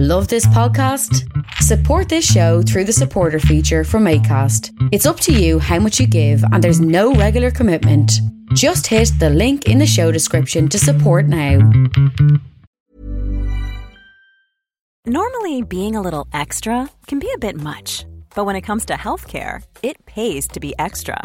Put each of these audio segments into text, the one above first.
Love this podcast? Support this show through the supporter feature from ACAST. It's up to you how much you give, and there's no regular commitment. Just hit the link in the show description to support now. Normally, being a little extra can be a bit much, but when it comes to healthcare, it pays to be extra.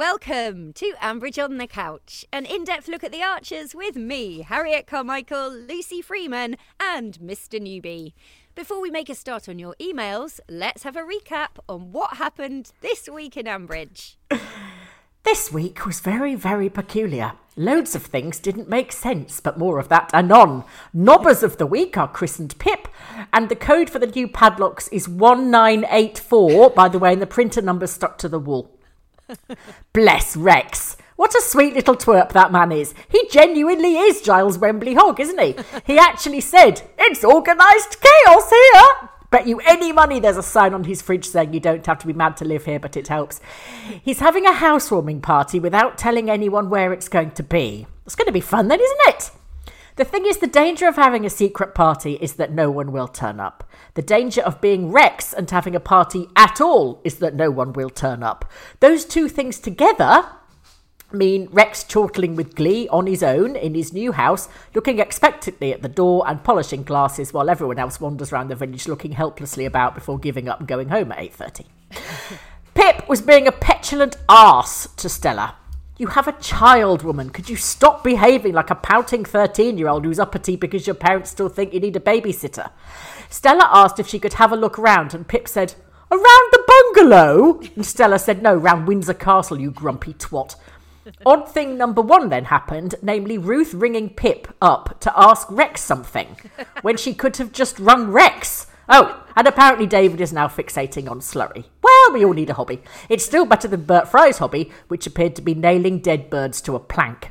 Welcome to Ambridge on the Couch, an in depth look at the Archers with me, Harriet Carmichael, Lucy Freeman, and Mr. Newbie. Before we make a start on your emails, let's have a recap on what happened this week in Ambridge. This week was very, very peculiar. Loads of things didn't make sense, but more of that anon. Nobbers of the week are christened Pip, and the code for the new padlocks is 1984, by the way, and the printer number stuck to the wall. Bless Rex. What a sweet little twerp that man is. He genuinely is Giles Wembley Hogg, isn't he? He actually said, It's organised chaos here. Bet you any money there's a sign on his fridge saying you don't have to be mad to live here, but it helps. He's having a housewarming party without telling anyone where it's going to be. It's going to be fun then, isn't it? The thing is, the danger of having a secret party is that no one will turn up. The danger of being Rex and having a party at all is that no one will turn up. Those two things together mean Rex chortling with glee on his own in his new house, looking expectantly at the door and polishing glasses while everyone else wanders around the village looking helplessly about before giving up and going home at 8.30. Pip was being a petulant ass to Stella. You have a child, woman. Could you stop behaving like a pouting 13 year old who's uppity because your parents still think you need a babysitter? Stella asked if she could have a look around, and Pip said, Around the bungalow? And Stella said, No, round Windsor Castle, you grumpy twat. Odd thing number one then happened, namely Ruth ringing Pip up to ask Rex something when she could have just rung Rex. Oh, and apparently David is now fixating on slurry. Well, we all need a hobby. It's still better than Bert Fry's hobby, which appeared to be nailing dead birds to a plank.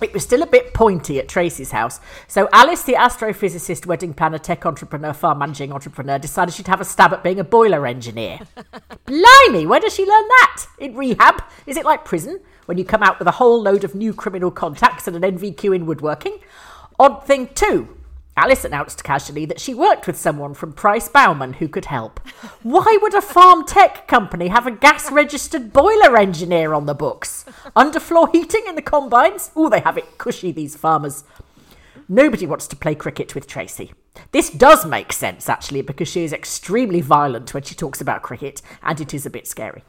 it was still a bit pointy at Tracy's house, so Alice, the astrophysicist, wedding planner, tech entrepreneur, farm managing entrepreneur, decided she'd have a stab at being a boiler engineer. Blimey, where does she learn that? In rehab? Is it like prison, when you come out with a whole load of new criminal contacts and an NVQ in woodworking? Odd thing, too. Alice announced casually that she worked with someone from Price Bauman who could help. Why would a farm tech company have a gas registered boiler engineer on the books? Underfloor heating in the combines? Oh, they have it cushy, these farmers. Nobody wants to play cricket with Tracy. This does make sense, actually, because she is extremely violent when she talks about cricket, and it is a bit scary.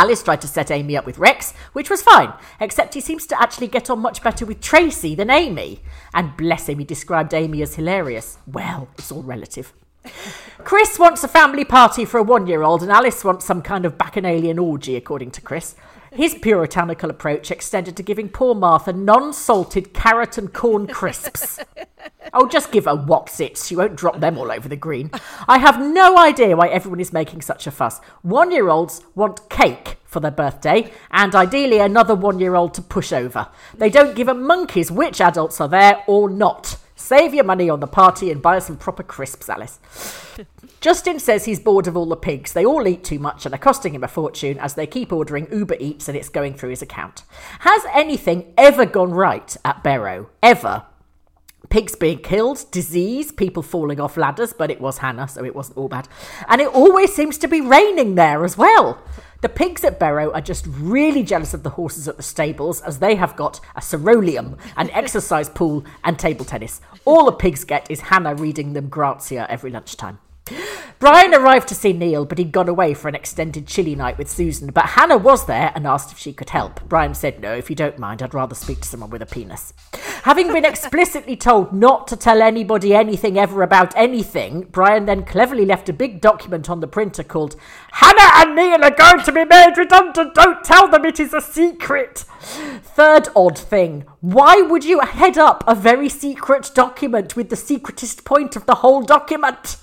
Alice tried to set Amy up with Rex, which was fine, except he seems to actually get on much better with Tracy than Amy. And bless him, he described Amy as hilarious. Well, it's all relative. Chris wants a family party for a one year old, and Alice wants some kind of bacchanalian orgy, according to Chris. His puritanical approach extended to giving poor Martha non salted carrot and corn crisps. Oh, just give her Wotsits. She won't drop them all over the green. I have no idea why everyone is making such a fuss. One year olds want cake for their birthday, and ideally another one year old to push over. They don't give a monkey's which adults are there or not. Save your money on the party and buy us some proper crisps, Alice. Justin says he's bored of all the pigs. They all eat too much and are costing him a fortune as they keep ordering Uber Eats and it's going through his account. Has anything ever gone right at Barrow? Ever? Pigs being killed, disease, people falling off ladders, but it was Hannah, so it wasn't all bad. And it always seems to be raining there as well. The pigs at Barrow are just really jealous of the horses at the stables as they have got a solarium, an exercise pool, and table tennis. All the pigs get is Hannah reading them Grazia every lunchtime. Brian arrived to see Neil, but he'd gone away for an extended chilly night with Susan. But Hannah was there and asked if she could help. Brian said, No, if you don't mind, I'd rather speak to someone with a penis. Having been explicitly told not to tell anybody anything ever about anything, Brian then cleverly left a big document on the printer called Hannah and Neil are going to be made redundant. Don't tell them it is a secret. Third odd thing why would you head up a very secret document with the secretest point of the whole document?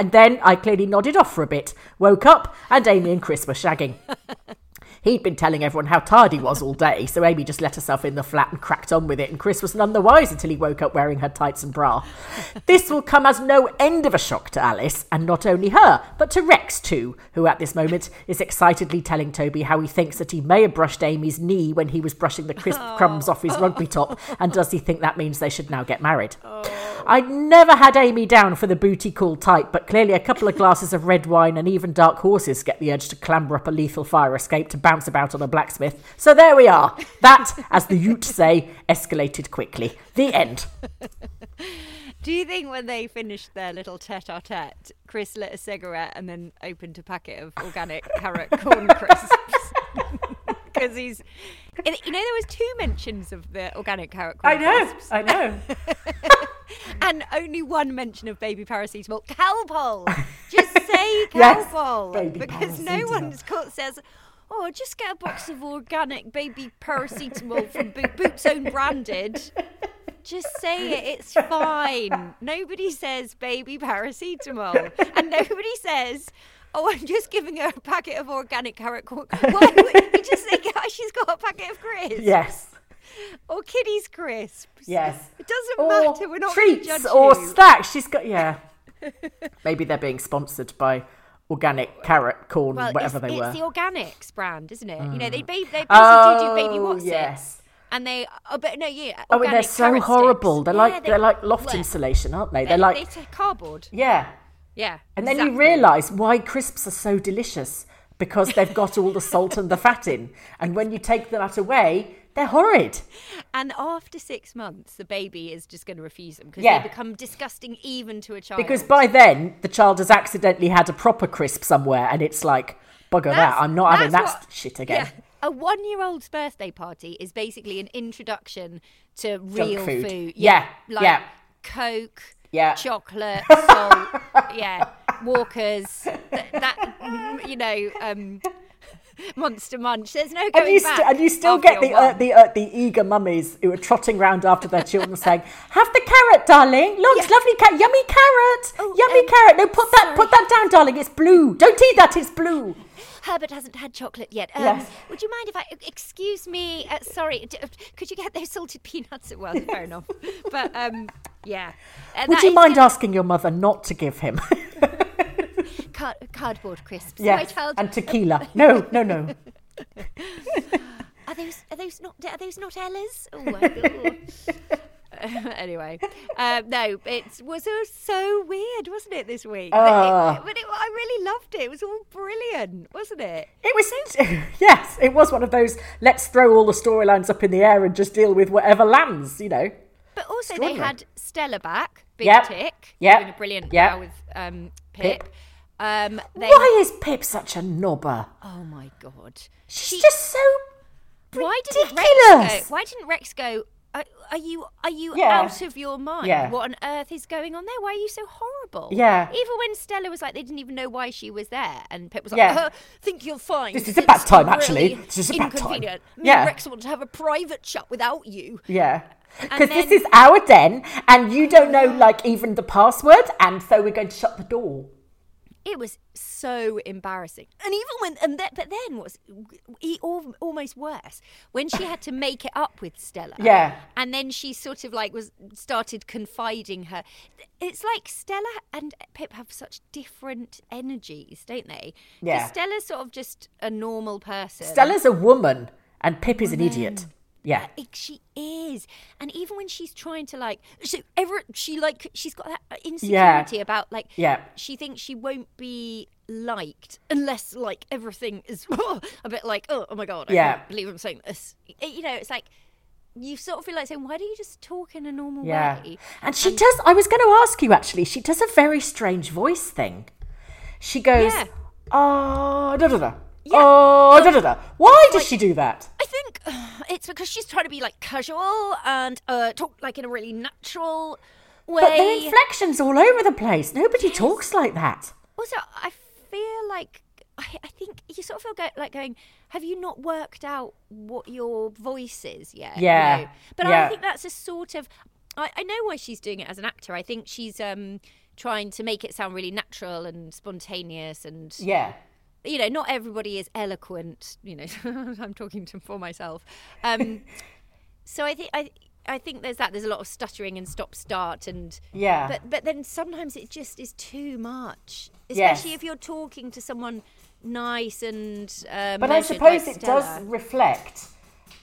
And then I clearly nodded off for a bit, woke up, and Amy and Chris were shagging. He'd been telling everyone how tired he was all day, so Amy just let herself in the flat and cracked on with it, and Chris was none the wiser until he woke up wearing her tights and bra. This will come as no end of a shock to Alice, and not only her, but to Rex too, who at this moment is excitedly telling Toby how he thinks that he may have brushed Amy's knee when he was brushing the crisp oh. crumbs off his rugby top, and does he think that means they should now get married? Oh. I'd never had Amy down for the booty call type, but clearly a couple of glasses of red wine and even dark horses get the urge to clamber up a lethal fire escape to bounce about on a blacksmith. So there we are. That, as the Ute say, escalated quickly. The end. Do you think when they finished their little tete-a-tete, Chris lit a cigarette and then opened a packet of organic carrot corn crisps? Because he's, you know, there was two mentions of the organic carrot corn I know, crisps. I know. and only one mention of baby paracetamol. Calpol. Just say Yes, Calpol baby because no one's called, says. Oh, just get a box of organic baby paracetamol from Bo- Boots Own branded. Just say it. It's fine. Nobody says baby paracetamol, and nobody says. Oh, I'm just giving her a packet of organic carrot corn. Why would you just say "Oh, she's got a packet of crisps? Yes. Or kiddies crisps. Yes. It doesn't Or matter. We're not treats judge or snacks. She's got yeah. Maybe they're being sponsored by organic carrot corn, Well, whatever it's, they it's were. the organics brand, isn't it? You know, they, they basically Oh, do baby what's yes. and they oh, but no, yeah. Oh, and they're so horrible. sticks. They're Yeah, like they- they're like loft bleh. insulation, aren't they? They, They're like they take cardboard. yeah. Yeah, And then you realise why crisps are so delicious because they've got all the salt and the fat in. And when you take that away, they're horrid. And after six months, the baby is just going to refuse them because Yeah. they become disgusting even to a child. Because by then, the child has accidentally had a proper crisp somewhere and it's like, bugger that, I'm not having that what- shit again. Yeah. A one-year-old's birthday party is basically an introduction to real food. Yeah, like yeah. Coke, Yeah. chocolate, salt, yeah, Walkers, th- that mm, you know, um, Monster Munch. There's no going And you, back. st- and you still get the uh, the uh, the eager mummies who are trotting round after their children saying, "Have the carrot, darling. Look, it's lovely carrot, yummy carrot, Oh, yummy um, carrot. No, put that sorry. put that down, darling. It's blue. Don't eat that. It's blue." Herbert hasn't had chocolate yet. Um, Yes. Would you mind if I excuse me? Uh, sorry, d- uh, could you get those salted peanuts? Well, fair enough. But um, yeah. Uh, Would you mind gonna- asking your mother not to give him? Card- cardboard crisps. Yes, child. and tequila. No, no, no. Are those are those not are those not Ella's? Oh my god. anyway, um, no, it was uh, so weird, wasn't it, this week? But, Ah. it, but it, I really loved it. It was all brilliant, wasn't it? It was yes, it was one of those. Let's throw all the storylines up in the air and just deal with whatever lands. You know. But also, they had Stella back, big Yep. tick, Yep. doing a brilliant Yep. with um, Pip. Pip. Um, they, Why is Pip such a knobber? Oh my god! She's just so Why didn't Rex ridiculous. go? Why didn't Rex go? Are, are you are you Yeah. out of your mind? Yeah. What on earth is going on there? Why are you so horrible? Yeah. Even when Stella was like, they didn't even know why she was there, and Pip was like, Yeah. uh, "Think you're fine? This is a bad time, actually. This is a bad time." Me Yeah. and Rex want to have a private chat without you." Yeah. Because this is our den and you don't know, like, even the password, and so we're going to shut the door. It was so embarrassing, and even when and that, but then was almost worse when she had to make it up with Stella. Yeah. and then she sort of like was started confiding her. It's like Stella and Pip have such different energies, don't they? Yeah. Stella's sort of just a normal person. Stella's a woman and Pip is an idiot. Yeah. She is, and even when she's trying to like, so ever she like she's got that insecurity about like, Yeah. she thinks she won't be liked unless like everything is a bit like, oh, oh my god, I Yeah. can't believe I'm saying this. It- you know, it's like you sort of feel like saying, why don't you just talk in a normal Yeah. way? And she does, I was going to ask you actually, she does a very strange voice thing. she goes, Yeah. oh, da da da. Yeah. Oh, da da da. Why does she do that? I think it's because she's trying to be like casual and uh, talk like in a really natural way. But the inflection's all over the place. Nobody talks like that. also, I feel like I, I think you sort of feel go, like going, have you not worked out what your voice is yet? you Yeah, know? But I think that's a sort of. I, I know why she's doing it as an actor. I think she's um, trying to make it sound really natural and spontaneous and Yeah. You know, not everybody is eloquent. You know, I'm talking to for myself. Um, so I think I I think there's that. There's a lot of stuttering and stop start and Yeah. But but then sometimes it just is too much, Yes. especially if you're talking to someone nice and. Uh, But I suppose like it does reflect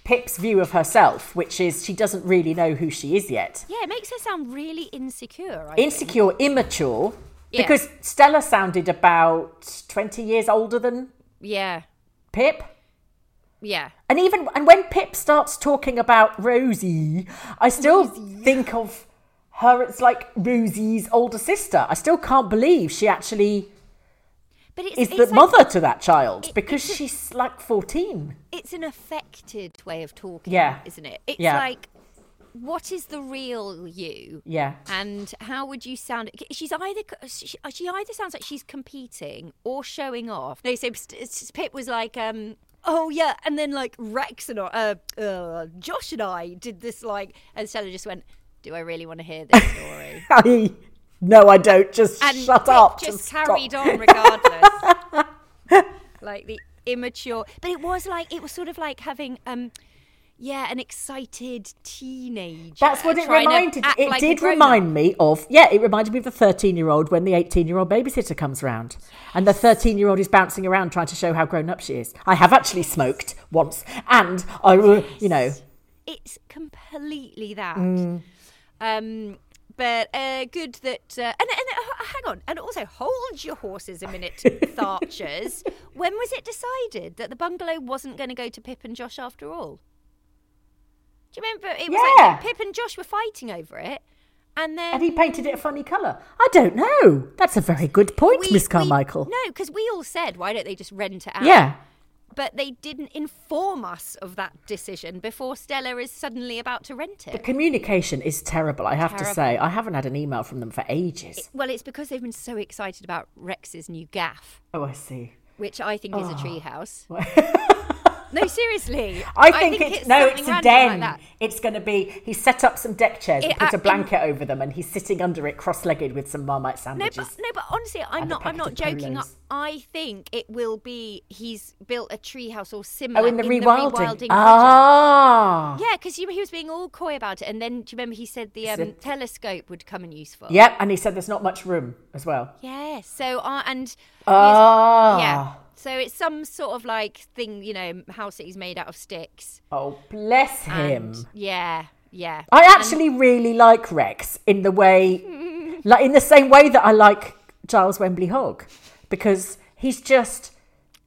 Pip's view of herself, which is she doesn't really know who she is yet. Yeah, it makes her sound really insecure. I think. Insecure, immature, Yeah. because Stella sounded about 20 years older than Yeah, Pip. yeah. And even and when Pip starts talking about Rosie, I still think of her it's like Rosie's older sister. I still can't believe she actually But it's, is it's the like- mother to that child it- because she's like 14. it's an affected way of talking, Yeah. isn't it? It's Yeah. like, what is the real you? Yeah. And how would you sound? She's either she, she either sounds like she's competing or showing off. They say Pip was like, um, "Oh yeah," and then like Rex and I, uh, uh, Josh and I did this like, and Stella just went, "Do I really want to hear this story?" I, no, I don't. Just and shut Pip up. Just stop. carried on regardless. like the immature, but it was like it was sort of like having um. Yeah, an excited teenager. That's what it reminded. It like did grown-up. remind me of. Yeah, it reminded me of the thirteen-year-old when the eighteen-year-old babysitter comes round, and the thirteen-year-old is bouncing around trying to show how grown up she is. I have actually smoked once, and I, will, you know, it's completely that. Mm. Um, but uh, good that uh, and and uh, hang on, and also hold your horses a minute, Tharchers. when was it decided that the bungalow wasn't going to go to Pip and Josh after all? Do you remember? It was Yeah. like Pip and Josh were fighting over it, and then and he painted it a funny colour. I don't know. That's a very good point, we- Miss we- Carmichael. no, because we all said, why don't they just rent it out? Yeah, But they didn't inform us of that decision before Stella is suddenly about to rent it. the communication is terrible. I have to say, I haven't had an email from them for ages. Well, it's because they've been so excited about Rex's new gaff, Oh, I see. which I think Oh. is a ah. treehouse. no, seriously. I think, it's, no, it's a den. Like it's going to be. He set up some deck chairs and It- put uh, a blanket over them, and he's sitting under it, cross-legged, with some Marmite No, sandwiches. but, no, but honestly, I'm not. I'm not joking. I, Polos. I think it will be. He's built a treehouse or similar oh, in the rewilding. project. ah, Yeah, because he was being all coy about it, and then do you remember he said the um, telescope would come in useful? Yep, and he said there's not much room as well. Yeah. So uh, and Ah, yeah. So it's some sort of like thing, you know, house that he's made out of sticks. Oh, bless him. And yeah, yeah. I actually really like Rex in the way, like in the same way that I like Giles Wembley Hogg, because he's just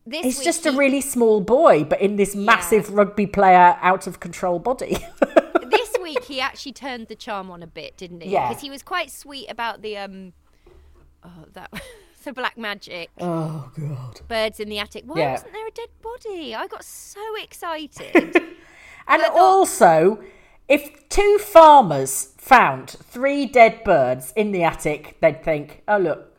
This he's just a really small boy, but in this massive rugby player out of control body. this week he actually turned the charm on a bit, didn't he? Yeah. Because he was quite sweet about the um, oh that the black magic oh god. birds in the attic. Why Yeah. wasn't there a dead body? I got so excited. And thought- also, if two farmers found three dead birds in the attic, they'd think, "Oh look,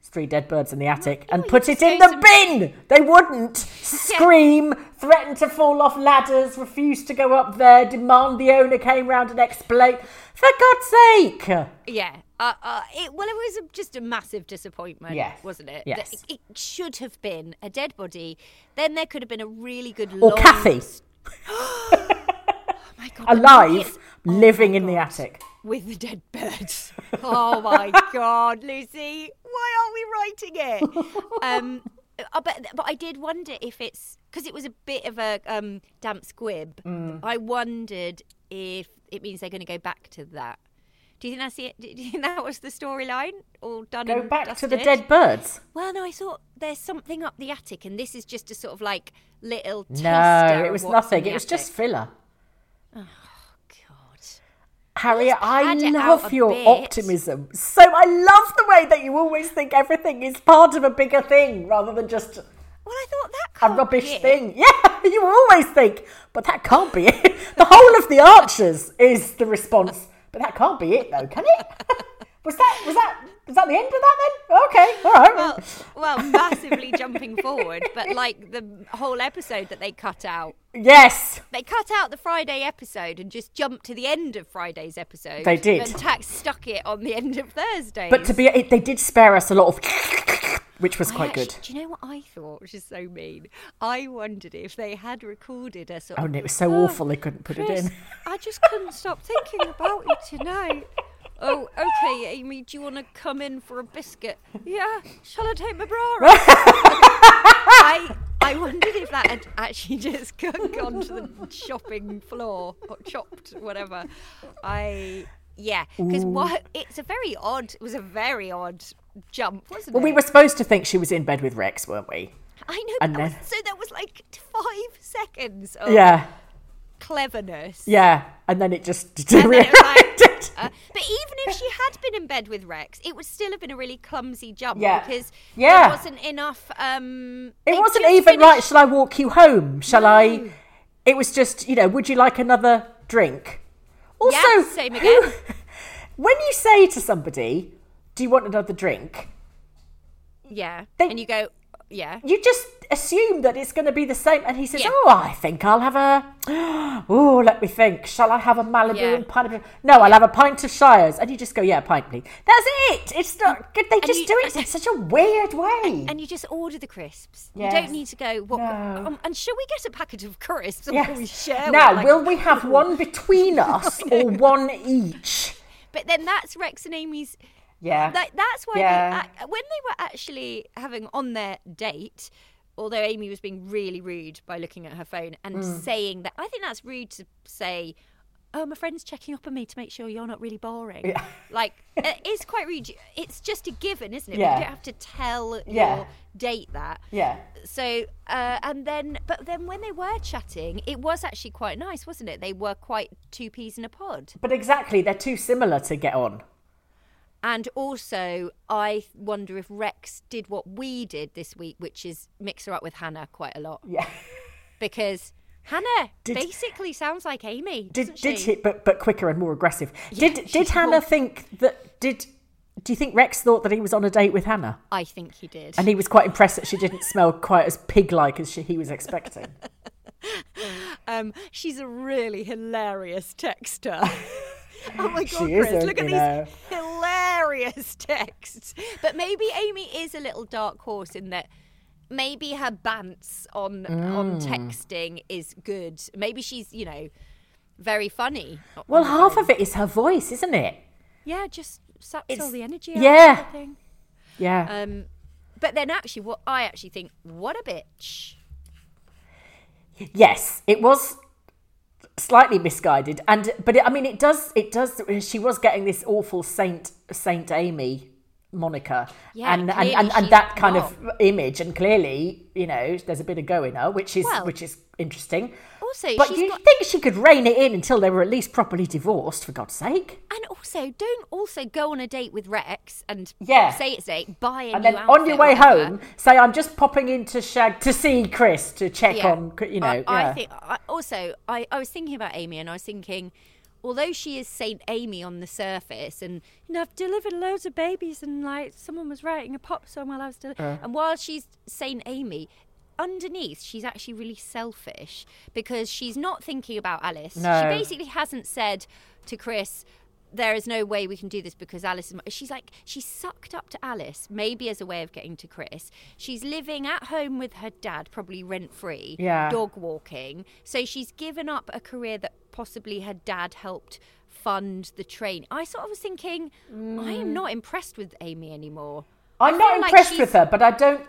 it's three dead birds in the attic," and put it in the bin. They wouldn't scream, threaten to fall off ladders, refuse to go up there, demand the owner came round and explain. For God's sake! yeah. Uh, uh, it, well, it was a, just a massive disappointment, Yes. wasn't it? Yes. That It, it should have been a dead body. Then there could have been a really good. Or long Kathy, Oh my God, alive. Oh living in the attic. with the dead birds. Oh my god, Lucy, why aren't we writing it? Um, uh, but but I did wonder if it's because it was a bit of a um, damp squib. Mm. I wondered if it means they're going to go back to that. Do you think that's it? Do you think that was the storyline all done? Go back to the dead birds. Well, no, I thought there's something up the attic, and this is just a sort of like little. No, it was nothing. It was just filler. Oh God. Harriet, I pad it out love your bit. optimism. So I love the way that you always think everything is part of a bigger thing rather than just Well, I thought that a rubbish thing. Yeah, you always think, but that can't be it. The whole of the Archers is the response, but that can't be it, though, can it? was that was that was that the end of that then? Okay, all right. Well, well, massively jumping forward, but like the whole episode that they cut out. yes, They cut out the Friday episode and just jumped to the end of Friday's episode. They did. And tax stuck it on the end of Thursday. but to be, it, they did spare us a lot of, which was I quite actu- good. Do you know what I thought, which is so mean? I wondered if they had recorded a sort Oh, of. and it was so "Oh, awful they couldn't put it in. I just couldn't stop thinking about you tonight. Oh, okay, Amy, do you want to come in for a biscuit? Yeah, shall I take my bra off? I, I wondered if that had actually just go- gone to the shopping floor or chopped, whatever. I, yeah, because what it's a very odd, it was a very odd jump, wasn't Well, it? we were supposed to think she was in bed with Rex, weren't we? I know, and that was, then- so that was like five seconds of Yeah, cleverness. yeah, and then it just then it like, uh, but even if she had been in bed with Rex, it would still have been a really clumsy jump Yeah. because Yeah. there wasn't enough. Um, It wasn't even finished- right. Shall I walk you home? Shall I? It was just, you know, would you like another drink? Also, Yeah, same who- again. when you say to somebody, "Do you want another drink?" Yeah, They- and you go, yeah. you just assume that it's going to be the same. And he says, Yeah. "Oh, I think I'll have a. Oh, let me think. Shall I have a Malibu Yeah. and pineapple? No, I'll have a pint of Shires." And you just go, "Yeah, a pint, please." That's it. It's not. good. They just you- do it in such a weird way. And you just order the crisps. You don't need to go. What? No. Um, and shall we get a packet of crisps? Yes. we share now, like- will we have one between us or one each? But then that's Rex and Amy's. Yeah. That, that's why Yeah. they, when they were actually having on their date, although Amy was being really rude by looking at her phone and Hmm. saying that, I think that's rude to say, "Oh, my friend's checking up on me to make sure you're not really boring." Like it is quite rude. It's just a given, isn't it? Yeah. You don't have to tell Yeah. your date that. Yeah. So, uh, and then, but then when they were chatting, it was actually quite nice, wasn't it? They were quite two peas in a pod. But exactly, they're too similar to get on. And also, I wonder if Rex did what we did this week, which is mix her up with Hannah quite a lot. Yeah. Because Hannah Did- basically sounds like Amy. Did doesn't did she? she? But but quicker and more aggressive. Yeah, did did Hannah think that? Did do you think Rex thought that he was on a date with Hannah? I think he did. And he was quite impressed that she didn't smell quite as pig-like as she, he was expecting. Um, she's a really hilarious texter. oh my god, She Chris, look at these know. hilarious texts. But maybe Amy is a little dark horse in that maybe her bants on on Mm. texting is good. Maybe she's, you know, very funny. Well, half of it is her voice, isn't it? Yeah, just saps It's- all the energy out yeah. of everything. Yeah. Um but then actually what I actually think, what a bitch. Yes, it was slightly misguided, and but it, I mean, it does. It does. She was getting this awful Saint Saint Amy moniker, Yeah, and and, and, and that kind of image, and clearly, you know, there's a bit of go in her, which is Well, which is interesting. Also, But you got think she could rein it in until they were at least properly divorced, for God's sake? And also, don't also go on a date with Rex and Yeah. say it's a date, buy a And then on your way home, say, "I'm just popping into Shag to see Chris to check Yeah. on, you know." I, yeah. I think I, also I, I was thinking about Amy and I was thinking, although she is Saint Amy on the surface, and you know I've delivered loads of babies, and like someone was writing a pop song while I was, deli- Uh. and while she's Saint Amy. Underneath, she's actually really selfish because she's not thinking about Alice. No. She basically hasn't said to Chris, there is no way we can do this because Alice is. She's like, she's sucked up to Alice, maybe as a way of getting to Chris. She's living at home with her dad, probably rent free, Yeah. dog walking. So she's given up a career that possibly her dad helped fund the train. I sort of was thinking, I am mm. not impressed with Amy anymore. I'm not feel like impressed with her, but I don't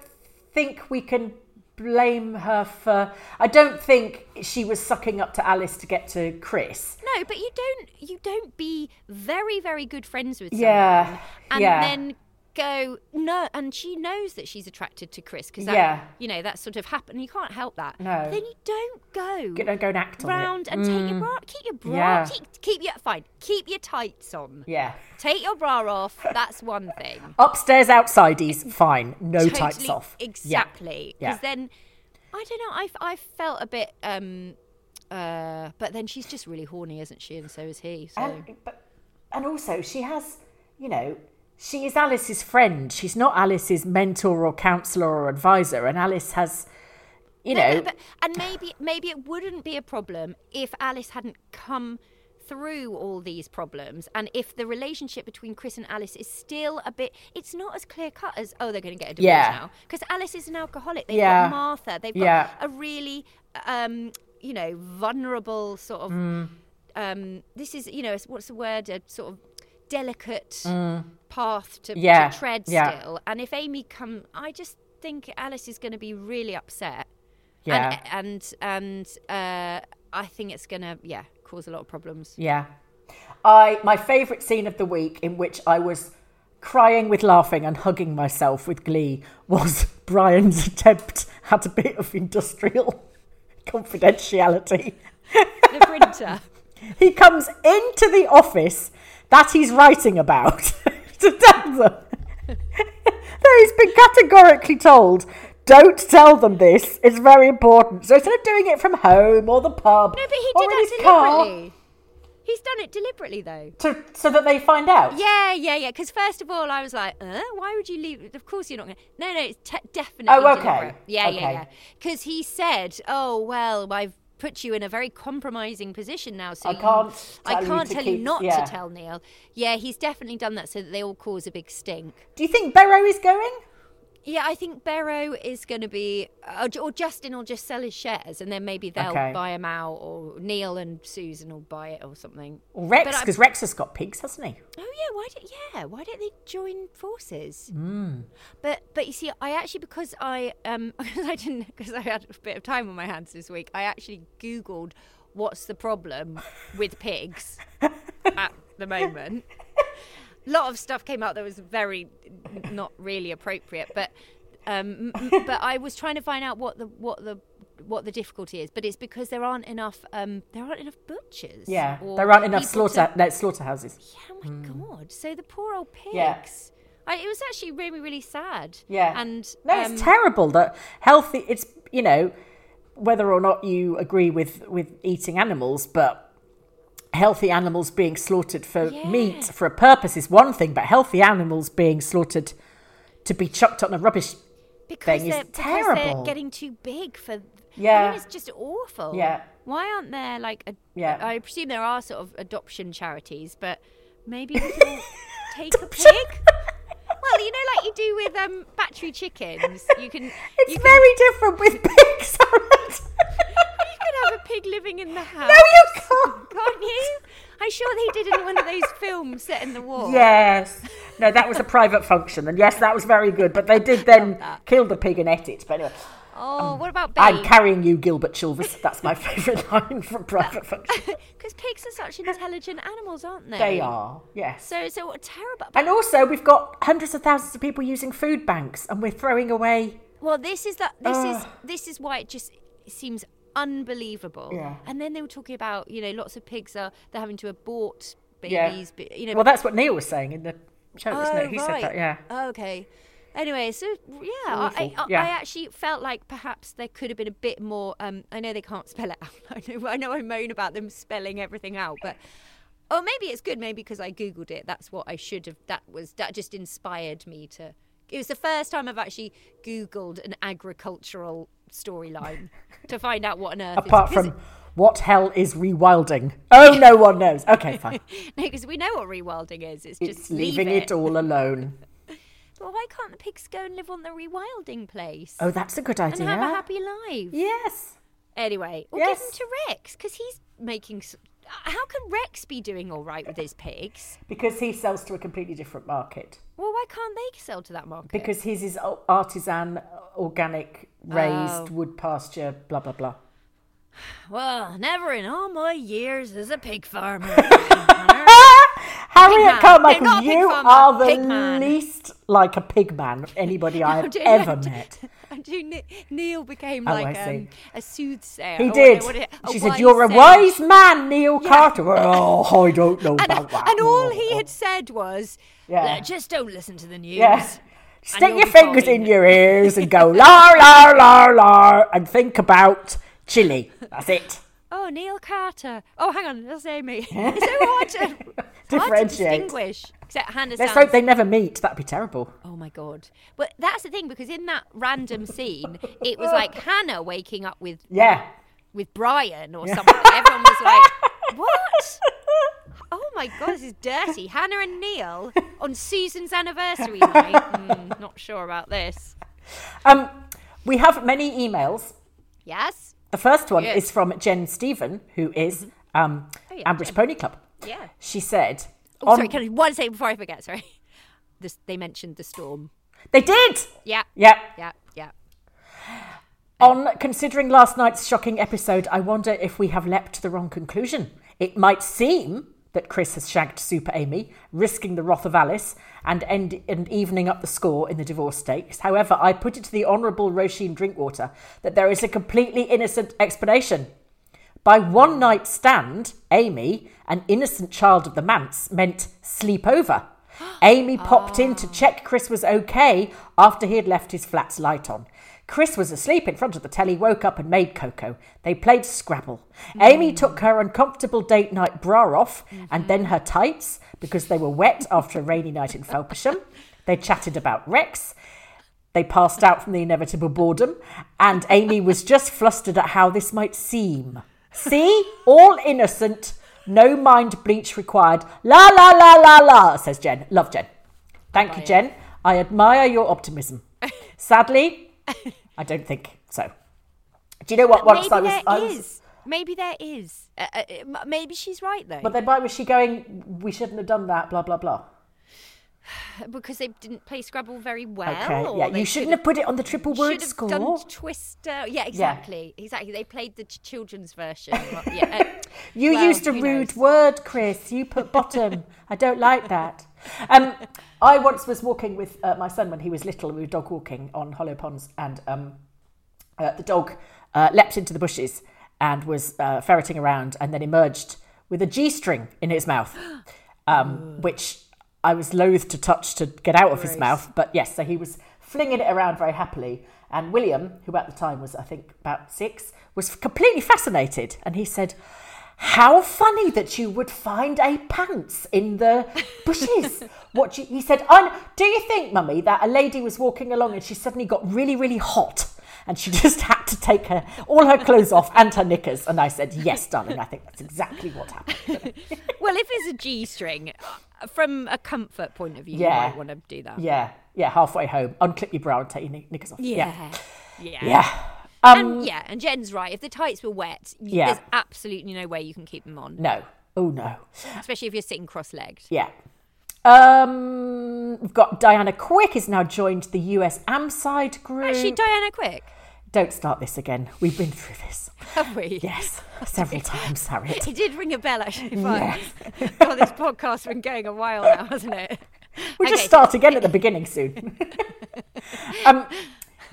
think we can blame her for. I don't think she was sucking up to Alice to get to Chris. No, but you don't you don't be very very good friends with someone Yeah, and yeah. then go no, and she knows that she's attracted to Chris because Yeah. you know that sort of happened. You can't help that. No. But then you don't go. Go- don't go and act. Mm. round and take your bra. Keep your bra. Yeah. Keep, keep your fine. Keep your tights on. Yeah. Take your bra off. That's one thing. Upstairs, outside's fine. No tights off. Yeah. Exactly. Yeah. Because then, I don't know. I I felt a bit. um uh, but then she's just really horny, isn't she? And so is he. So And, but, and also, she has, you know, she is Alice's friend. She's not Alice's mentor or counselor or advisor. And Alice has, you No, know, but, but- and maybe maybe it wouldn't be a problem if Alice hadn't come through all these problems and if the relationship between Chris and Alice is still a bit it's not as clear cut as oh they're going to get a divorce Yeah. now because Alice is an alcoholic they've Yeah. got Martha they've got Yeah. a really um you know vulnerable sort of Mm. um this is you know what's the word a sort of delicate path to. Yeah, to tread yeah. still and if Amy come I just think Alice is going to be really upset yeah. and and and uh, I think it's gonna yeah cause a lot of problems. Yeah. I my favourite scene of the week in which I was crying with laughing and hugging myself with glee was Brian's attempt at a bit of industrial confidentiality. The printer. He comes into the office that he's writing about to tell them that he's been categorically told don't tell them this. It's very important. So instead of doing it from home or the pub no, but he did that his car, deliberately. He's done it deliberately though. to, so that they find out. Yeah, yeah, yeah. Because first of all, I was like, uh, "Why would you leave?" Of course, you're not going. to... No, no, it's te- definitely. Oh, okay. deliberate. Yeah, yeah, yeah. Because he said, "Oh well, I've put you in a very compromising position now, so I can't I tell you can't to tell you not yeah. to tell Neil." Yeah, he's definitely done that so that they all cause a big stink. Do you think Barrow is going? Yeah, I think Barrow is going to be, or, or Justin will just sell his shares, and then maybe they'll Okay. buy him out, or Neil and Susan will buy it, or something. Or Rex, because Rex has got pigs, hasn't he? Oh yeah, why did yeah? Why don't they join forces? Hmm. But but you see, I actually because I um because I didn't because I had a bit of time on my hands this week, I actually googled what's the problem with pigs at the moment. A lot of stuff came out that was very not really appropriate, but um, but I was trying to find out what the what the what the difficulty is, but it's because there aren't enough um, there aren't enough butchers. Yeah, or there aren't enough people to- slaughter no, slaughterhouses. yeah, oh my god! So the poor old pigs. Yeah. I, it was actually really, really sad. Yeah, and no, um, it's terrible that healthy. It's you know whether or not you agree with with eating animals, but healthy animals being slaughtered for Yeah. meat for a purpose is one thing, but healthy animals being slaughtered to be chucked on a rubbish because thing is they're, because terrible. they're getting too big for. I Yeah. mean, it's just awful. Yeah. Why aren't there like? A, Yeah. I presume there are sort of adoption charities, but maybe we can take a pig. Well, you know, like you do with um, battery chickens. You can. It's you can, very different with pigs. Can have a pig living in the house. no, you can't. Can't you? I'm sure they did in one of those films set in the war. Yes. No, that was a private function, and yes, that was very good. But they did then kill the pig and ate it. But anyway, Oh, um, what about I'm carrying you, Gilbert Chilvers. That's my favourite line from private function. Because pigs are such intelligent animals, aren't they? They are, yes. So, so what terrible. And also, we've got hundreds of thousands of people using food banks, and we're throwing away. Well, this is that. This is this is why it just seems unbelievable. Yeah. And then they were talking about, you know, lots of pigs are they're having to abort babies. but, You know. Well, that's what Neil was saying in the show, oh, wasn't it? He right. said that, yeah. Oh, okay. Anyway, so yeah, I, I, Yeah. I actually felt like perhaps there could have been a bit more. Um, I know they can't spell it out. I know, I know, I moan about them spelling everything out, but oh, maybe it's good. Maybe because I googled it, that's what I should have. That was that just inspired me to. It was the first time I've actually googled an agricultural storyline to find out what on earth. Apart from what hell is rewilding? Oh, no one knows. Okay, fine. no, because we know what rewilding is. It's just leaving leave it all alone. But why can't the pigs go and live on the rewilding place? Oh, that's a good and idea. have a happy life. Yes. Anyway, or Yes. give them to Rex because he's making. How can Rex be doing all right with his pigs? Because he sells to a completely different market. Well, why can't they sell to that market? Because his is artisan, organic, raised, Oh. wood pasture, blah, blah, blah. well, never in all my years as a pig farmer. Harriet. Carmichael, No, not a pig you are the least like a pig man of anybody I have ever do- met. Ne- Neil became Oh, like um, a soothsayer. He did. what a She said, "You're a wise man, Neil Carter." Oh, I don't know And, about that. and all he had said was, Yeah. Just don't listen to the news. Yeah. Stick your fingers fine." in your ears and go la la la la and think about chili. That's it. Oh, Neil Carter. Oh, hang on, that's Amy. It's so hard to, hard to Differentiate. distinguish. Except Hannah Let's sounds. hope they never meet. That'd be terrible. Oh my god! But that's the thing because in that random scene, it was like Hannah waking up with Yeah. with Brian or something. Everyone was like, "What? Oh my god, this is dirty." Hannah and Neil on Susan's anniversary night. Hmm, not sure about this. Um, we have many emails. Yes. The first one Yes. is from Jen Stephen, who is um, Oh, yeah, Ambridge Jen. Pony Club. Yeah. She said, Oh, on- sorry. Can I one second before I forget? Sorry. This, they mentioned the storm. they did. Yeah. Yeah. Yeah. Yeah. On considering last night's shocking episode, I wonder if we have leapt to the wrong conclusion. It might seem that Chris has shagged Super Amy, risking the wrath of Alice and, end, and evening up the score in the divorce stakes. However, I put it to the Honourable Roisin Drinkwater that there is a completely innocent explanation. By one night stand, Amy, an innocent child of the manse, meant sleep over. Amy popped in to check Chris was okay after he had left his flat's light on. Chris was asleep in front of the telly, woke up and made cocoa. They played Scrabble. Amy took her uncomfortable date night bra off and then her tights because they were wet after a rainy night in Felpersham. They chatted about Rex. They passed out from the inevitable boredom, and Amy was just flustered at how this might seem. See? All innocent, no mind bleach required. La la la la la, says Jen. Love Jen. Thank you, Jen. I admire your optimism. Sadly, I don't think so. Do you know what? Once Maybe I was, there I was is. Maybe there is. Uh, uh, maybe she's right though, but then why was she going? We shouldn't have done that. Blah blah blah. because they didn't play Scrabble very well. Okay, yeah, you should shouldn't have put it on the triple word should have score. done Twister. Yeah, exactly, exactly. They played the children's version. Well, yeah, uh, You well, used a rude knows? word, Chris. You put bottom. I don't like that. Um, I once was walking with uh, my son when he was little. and We were dog walking on Hollow Ponds, and um, uh, the dog uh, leapt into the bushes and was uh, ferreting around, and then emerged with a g-string in his mouth, um, which I was loath to touch to get out of his mouth. But yes, so he was flinging it around very happily. And William, who at the time was, I think, about six, was completely fascinated. And he said, How funny that you would find a pants in the bushes. what you, he said, "I- Do you think, Mummy, that a lady was walking along and she suddenly got really, really hot? And she just had to take her all her clothes off and her knickers. And I said, Yes, darling, I think that's exactly what happened. well, if it's a G string, from a comfort point of view, Yeah. you might want to do that. Yeah, yeah, halfway home, unclip your bra and take your knickers off. Yeah. Yeah. Yeah. Um, and yeah, and Jen's right. If the tights were wet, Yeah. there's absolutely no way you can keep them on, no. Oh, no. especially if you're sitting cross-legged. Yeah. Um, we've got Diana Quick has now joined the US AMSIDE group. Actually, Diana Quick, Don't start this again. We've been through this. have we? Yes, several times, Harriet. It did ring a bell actually. Fine. God, this podcast's been going a while now, hasn't it? We'll just start again at the beginning soon. um,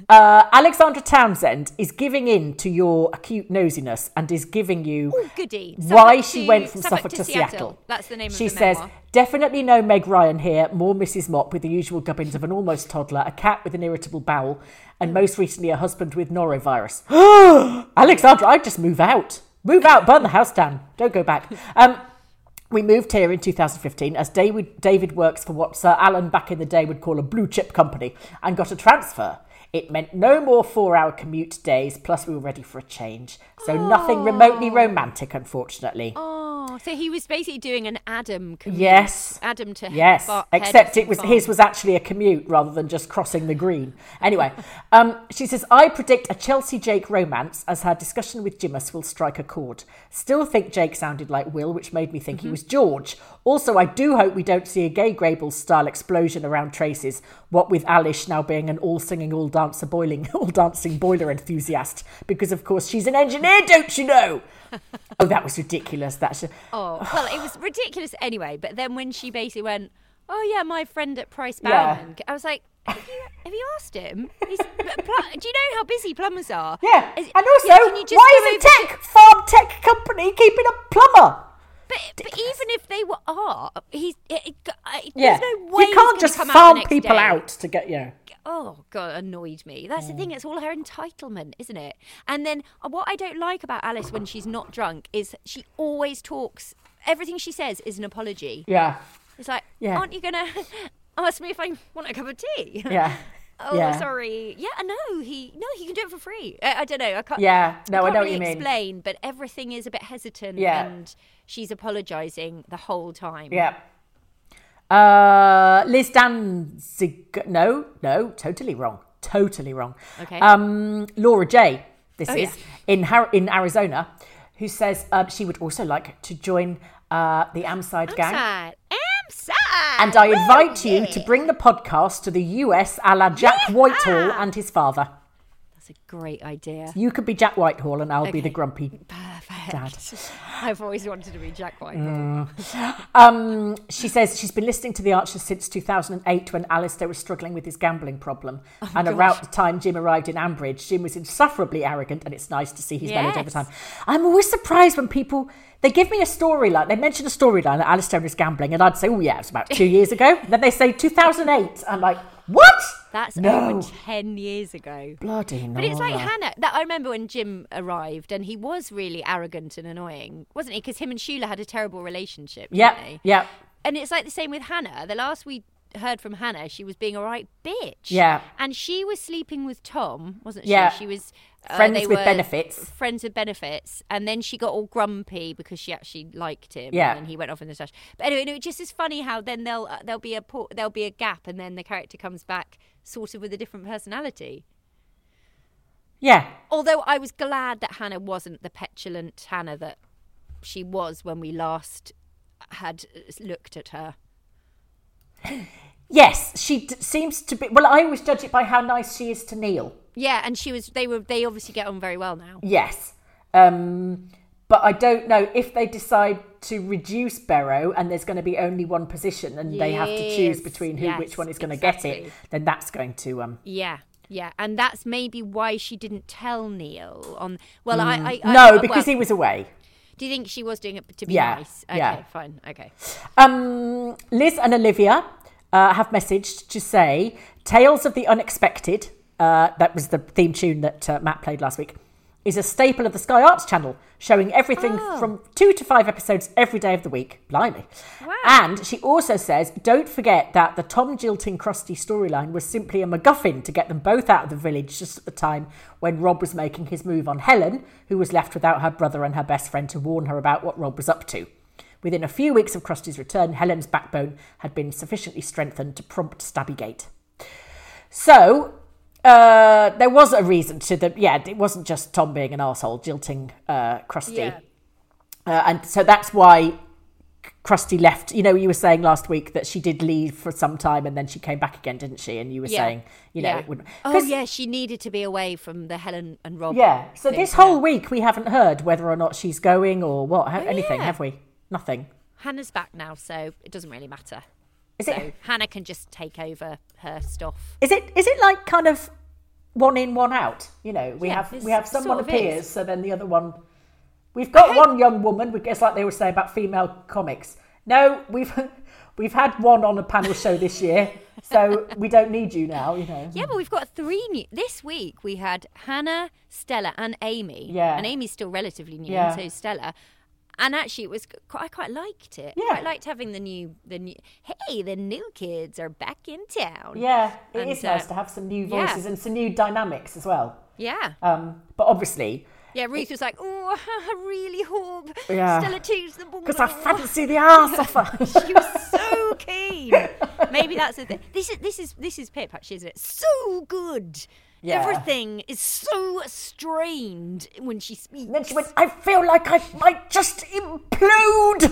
uh, Alexandra Townsend is giving in to your acute nosiness and is giving you Oh, goody. why Suffolk she to- went from Suffolk Suffolk, to Seattle. Seattle. That's the name of She the says, memoir. definitely no Meg Ryan here, more Mrs. Mop with the usual gubbins of an almost toddler, a cat with an irritable bowel, and most recently a husband with norovirus. Alexandra, I'd just move out. Move out, burn the house down. Don't go back. Um, we moved here in 2015 as David, David works for what Sir Alan back in the day would call a blue chip company and got a transfer. It meant no more four hour commute days, plus we were ready for a change. So nothing remotely romantic, unfortunately. Oh, so he was basically doing an Adam commute. Yes. Adam to Yes, Bar- except it was his was actually a commute rather than just crossing the green. Anyway, um, she says I predict a Chelsea Jake romance as her discussion with Jimus will strike a chord. Still think Jake sounded like Will, which made me think Mm-hmm. he was George. Also, I do hope we don't see a Grey Gables style explosion around Traces. What with Alice now being an all singing, all dancer, boiling, all dancing boiler enthusiast, because of course she's an engineer, don't you know? oh, that was ridiculous. That's Oh, well, it was ridiculous anyway. But then when she basically went, "Oh yeah, my friend at Price Yeah. I was like, "Have you, have you asked him? He's, do you know how busy plumbers are? Yeah, Is- and also, yeah, can you just why is a over to- tech farm tech company keeping a plumber? But, but even if they were are, he's it, it, Yeah, there's no way you can't just out farm people day. out to get you. Oh god, annoyed me. That's the thing. It's all her entitlement, isn't it? And then uh, what I don't like about Alice when she's not drunk is she always talks. Everything she says is an apology. Yeah, It's like, Yeah. aren't you gonna ask me if I want a cup of tea? yeah. oh, yeah. sorry. Yeah, no, he no, he can do it for free. I, I don't know. I can't. Yeah, no, I can't know what really you mean. Explain, but everything is a bit hesitant. Yeah. and she's apologising the whole time. Yeah. Uh, Liz Danzig. No, no, totally wrong. Totally wrong. Okay. Um, Laura J. This Oh, is in Har- in Arizona, who says um, she would also like to join uh, the Amside gang. Sad. And I invite you to bring the podcast to the US a la Jack Whitehall and his father. That's a great idea. You could be Jack Whitehall and I'll be the Okay. grumpy Perfect. dad. I've always wanted to be Jack White. Um, she says she's been listening to The Archers since 2008 when Alistair was struggling with his gambling problem. Oh, and around the time Jim arrived in Ambridge, Jim was insufferably arrogant, and it's nice to see he's mellowed over Yes. time. I'm always surprised when people. They give me a storyline. They mention a storyline that Alistair was gambling, and I'd say, "Oh yeah, it was about two years ago." Then they say 2008. I'm like, "What?" That's no, over 10 years ago. bloody no. But it's like Hannah. That I remember when Jim arrived and he was really arrogant and annoying, wasn't he? Because him and Sheila had a terrible relationship. Yeah, yeah, And it's like the same with Hannah. The last we heard from Hannah, she was being a right bitch. Yeah. And she was sleeping with Tom, wasn't she? Yeah. She was Friends they with benefits. Friends with benefits, and then she got all grumpy because she actually liked him. Yeah. And he went off in the trash. But anyway, no, it just is funny how then there'll uh, there'll be a there'll be a gap, and then the character comes back sort of with a different personality. yeah. Although I was glad that Hannah wasn't the petulant Hannah that she was when we last had uh, looked at her. Yes, she d- seems to be. Well, I always judge it by how nice she is to Neil. Yeah, and she was. They were. They obviously get on very well now. Yes. Um, but I don't know if they decide to reduce Berrow and there's going to be only one position and they have to choose between who yes, which one is going to get it, then that's going to um Yeah, yeah, and that's maybe why she didn't tell Neil on. Well, I, I, I no I- because well, he was away. Do you think she was doing it to be Yeah, nice? Okay, yeah. fine. Okay. Um, Liz and Olivia uh, have messaged to say Tales of the Unexpected. Uh, that was the theme tune that uh, Matt played last week. Is a staple of the Sky Arts channel, showing everything Oh. from two to five episodes every day of the week. Blimey. Wow. And she also says, don't forget that the Tom jilting Kirsty storyline was simply a MacGuffin to get them both out of the village just at the time when Rob was making his move on Helen, who was left without her brother and her best friend to warn her about what Rob was up to. Within a few weeks of Kirsty's return, Helen's backbone had been sufficiently strengthened to prompt Stabbygate. So, uh, there was a reason to the. Yeah, it wasn't just Tom being an asshole jilting uh, Kirsty. Yeah. Uh, and so that's why Kirsty left. You know, you were saying last week that she did leave for some time and then she came back again, didn't she? And you were Yeah. saying, you know, yeah. it would. Oh yeah, she needed to be away from the Helen and Rob. Yeah. So thing, this whole week we haven't heard whether or not she's going or what, ha- anything, yeah. have we? Nothing. Hannah's back now, so it doesn't really matter. Is so it? Hannah can just take over her stuff. Is it? Is it like kind of one in, one out? You know, we Yeah, have we have someone sort of appears, is. so then the other one. We've got hate- one young woman. we- It's like they were saying about female comics. No, we've we've had one on a panel show this year, so we don't need you now. You know. Yeah, but we've got three new. This week we had Hannah, Stella, and Amy. Yeah. And Amy's still relatively new, Yeah. and so Stella. And actually, it was quite, I quite liked it. Yeah. I liked having the new, the new. Hey, the new kids are back in town. Yeah, it And, is nice uh, to have some new yeah. voices and some new dynamics as well. Yeah. Um, but obviously, Yeah, Ruth was like, "Oh, I really hope Yeah. Stella takes the ball." because I fancy the arse off her. She was so keen. Maybe that's the thing. This is this is this is Pip actually, isn't it? So good. Yeah. Everything is so strained when she speaks. And then she went, I feel like I might just implode.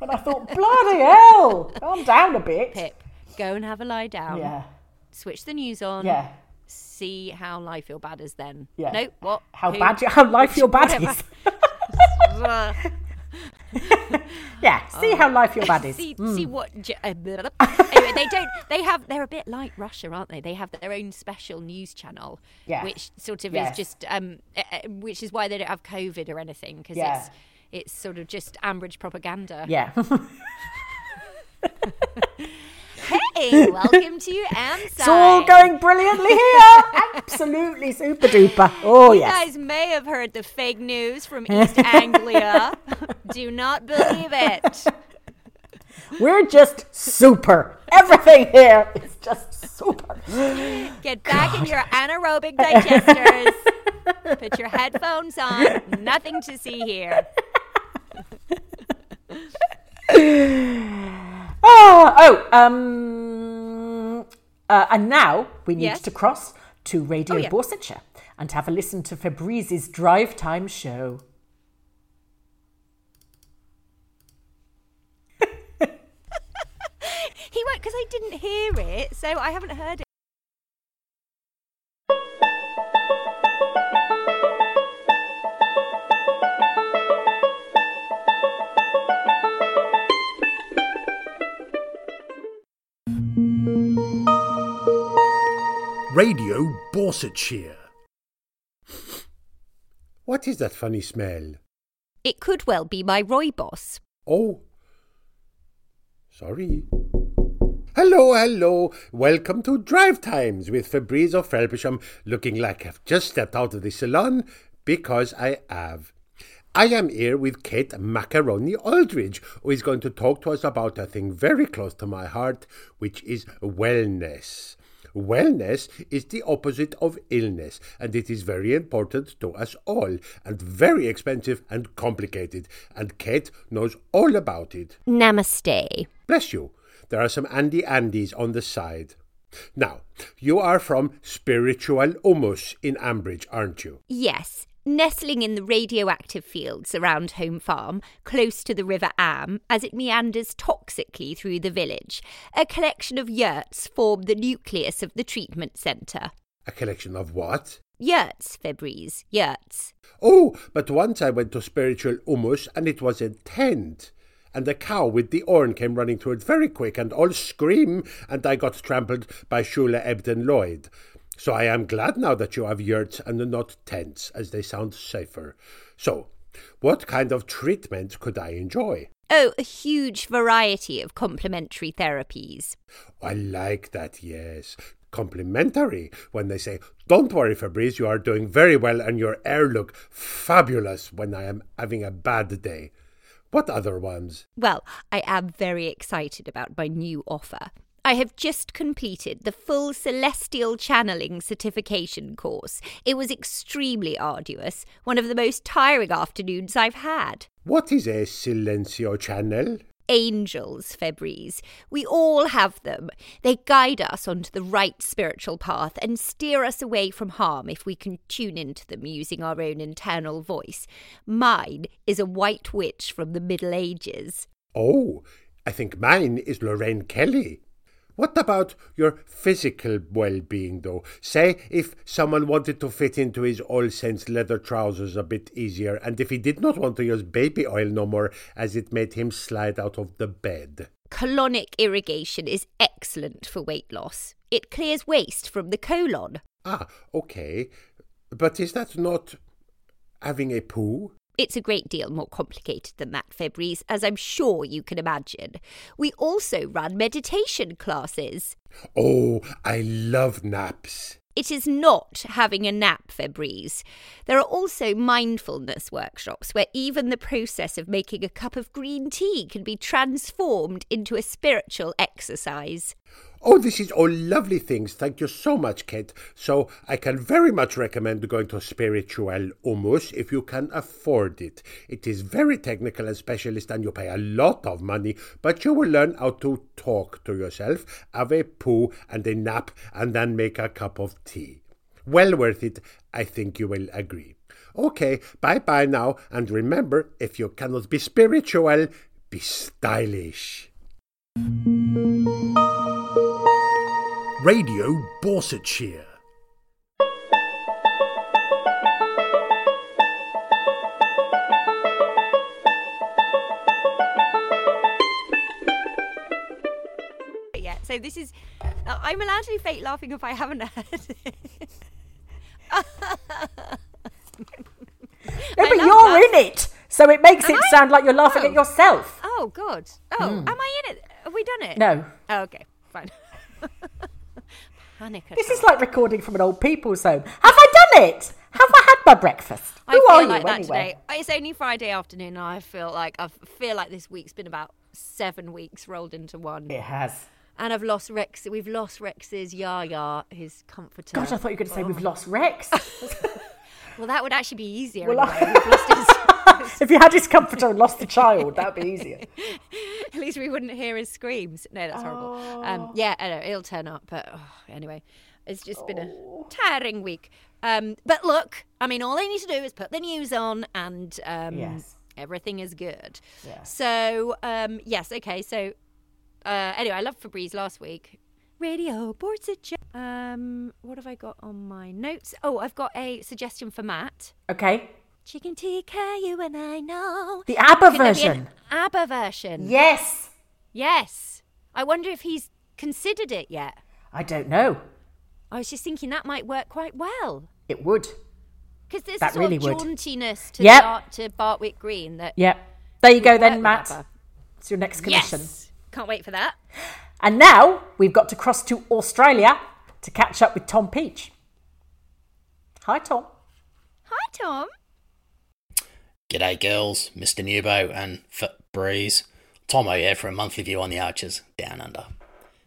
And I thought, bloody hell, calm down a bit. Pip, go and have a lie down. Yeah, Switch the news on. yeah. See how life feel bad is then. Yeah. No, what? How Who? bad, you, how life your bad is. Yeah, see how life your bad is. see, Mm. see what. uh, anyway, they don't. They have. They're a bit like Russia, aren't they? They have their own special news channel, Yeah. which sort of Yes. is just. Um, uh, uh, which is why they don't have COVID or anything because Yeah. it's it's sort of just Ambridge propaganda. Yeah. Hey, welcome to Amside. it's all going brilliantly here. Absolutely super duper. Oh, You yes. You guys may have heard the fake news from East Anglia. Do not believe it. We're just super. Everything here is just super. Get back in your anaerobic digesters. Put your headphones on. Nothing to see here. Oh, oh um, uh, and now we need Yes? to cross to Radio Oh, yeah. Borsetshire and have a listen to Fabrice's Drive Time show. He won't because I didn't hear it, so I haven't heard it. Radio Borsetshire. What is that funny smell? It could well be my Rooibos. Oh, sorry. Hello, hello. Welcome to Drive Times with Fabrice of Felpersham, looking like I've just stepped out of the salon because I have. I am here with Kate Macaroni Aldridge, who is going to talk to us about a thing very close to my heart, which is wellness. Wellness is the opposite of illness, and it is very important to us all, and very expensive and complicated, and Kate knows all about it. Namaste. Bless you. There are some Andy Andes on the side. Now, you are from Spiritual Humus in Ambridge, aren't you? Yes, nestling in the radioactive fields around Home Farm, close to the River Am, as it meanders toxically through the village, a collection of yurts form the nucleus of the treatment centre. A collection of what? Yurts, Fabrice, yurts. Oh, but once I went to Spiritual Humus and it was a tent. And a cow with the horn came running it very quick and all scream, and I got trampled by Shula Ebden Lloyd. So I am glad now that you have yurts and not tents, as they sound safer. So, what kind of treatment could I enjoy? Oh, a huge variety of complementary therapies. I like that, yes. Complimentary when they say, Don't worry, Fabrice, you are doing very well and your hair look fabulous when I am having a bad day. What other ones? Well, I am very excited about my new offer. I have just completed the full Celestial Channeling certification course. It was extremely arduous, one of the most tiring afternoons I've had. What is a silencio channel? Angels, Fabrice. We all have them. They guide us onto the right spiritual path and steer us away from harm if we can tune into them using our own internal voice. Mine is a white witch from the Middle Ages. Oh, I think mine is Lorraine Kelly. What about your physical well being, though? Say if someone wanted to fit into his all sense leather trousers a bit easier, and if he did not want to use baby oil no more, as it made him slide out of the bed. Colonic irrigation is excellent for weight loss. It clears waste from the colon. Ah, okay. But is that not having a poo? It's a great deal more complicated than that, Fabrice, as I'm sure you can imagine. We also run meditation classes. Oh, I love naps. It is not having a nap, Fabrice. There are also mindfulness workshops where even the process of making a cup of green tea can be transformed into a spiritual exercise. Oh, this is all lovely things. Thank you so much, Kate. So I can very much recommend going to Spiritual Humus if you can afford it. It is very technical and specialist and you pay a lot of money, but you will learn how to talk to yourself, have a poo and a nap, and then make a cup of tea. Well worth it, I think you will agree. Okay, bye bye now, and remember if you cannot be spiritual, be stylish. Radio Borsetshire. Yeah, so this is. Uh, I'm allowed to be fake laughing if I haven't heard it. no, but you're in it, so it makes am it I? sound like you're laughing oh. at yourself. Oh, God. Oh, mm. am I in it? Have we done it? No. Oh, okay, fine. This is like recording from an old people's home. Have I done it? Have I had my breakfast? I Who feel are you like that anyway? today. It's only Friday afternoon, and I feel like I feel like this week's been about seven weeks rolled into one, It has. and I've lost Rex. We've lost Rex's Yaya, his comforter. Gosh, I thought you were going to say we've lost Rex. Well, that would actually be easier. Well, I- anyway. His- if you had his comforter and lost the child, that'd be easier. At least we wouldn't hear his screams. No, that's horrible. Oh. Um, yeah, I know it'll turn up, but oh, anyway, it's just been a Oh. tiring week. Um, but look, I mean, all they need to do is put the news on, and um, Yes. everything is good. Yeah. So um, yes, okay. So uh, anyway, I loved Fabrice last week. Radio boards it. Um, what have I got on my notes? Oh, I've got a suggestion for Matt. Okay. Chicken tikka, you and I know. The ABBA Can there be an version. ABBA version. Yes. Yes. I wonder if he's considered it yet. I don't know. I was just thinking that might work quite well. It would. Because there's That a sort really of would. jauntiness to, Yep. Bart, to Barwick Green that Yep. There you go would then, with Matt. ABBA. It's your next commission. Yes. Can't wait for that. And now we've got to cross to Australia to catch up with Tom Peach. Hi, Tom. Hi, Tom. G'day girls, Mr. Newbo and F Breeze. Tomo here for a monthly view on the Archers, Down Under.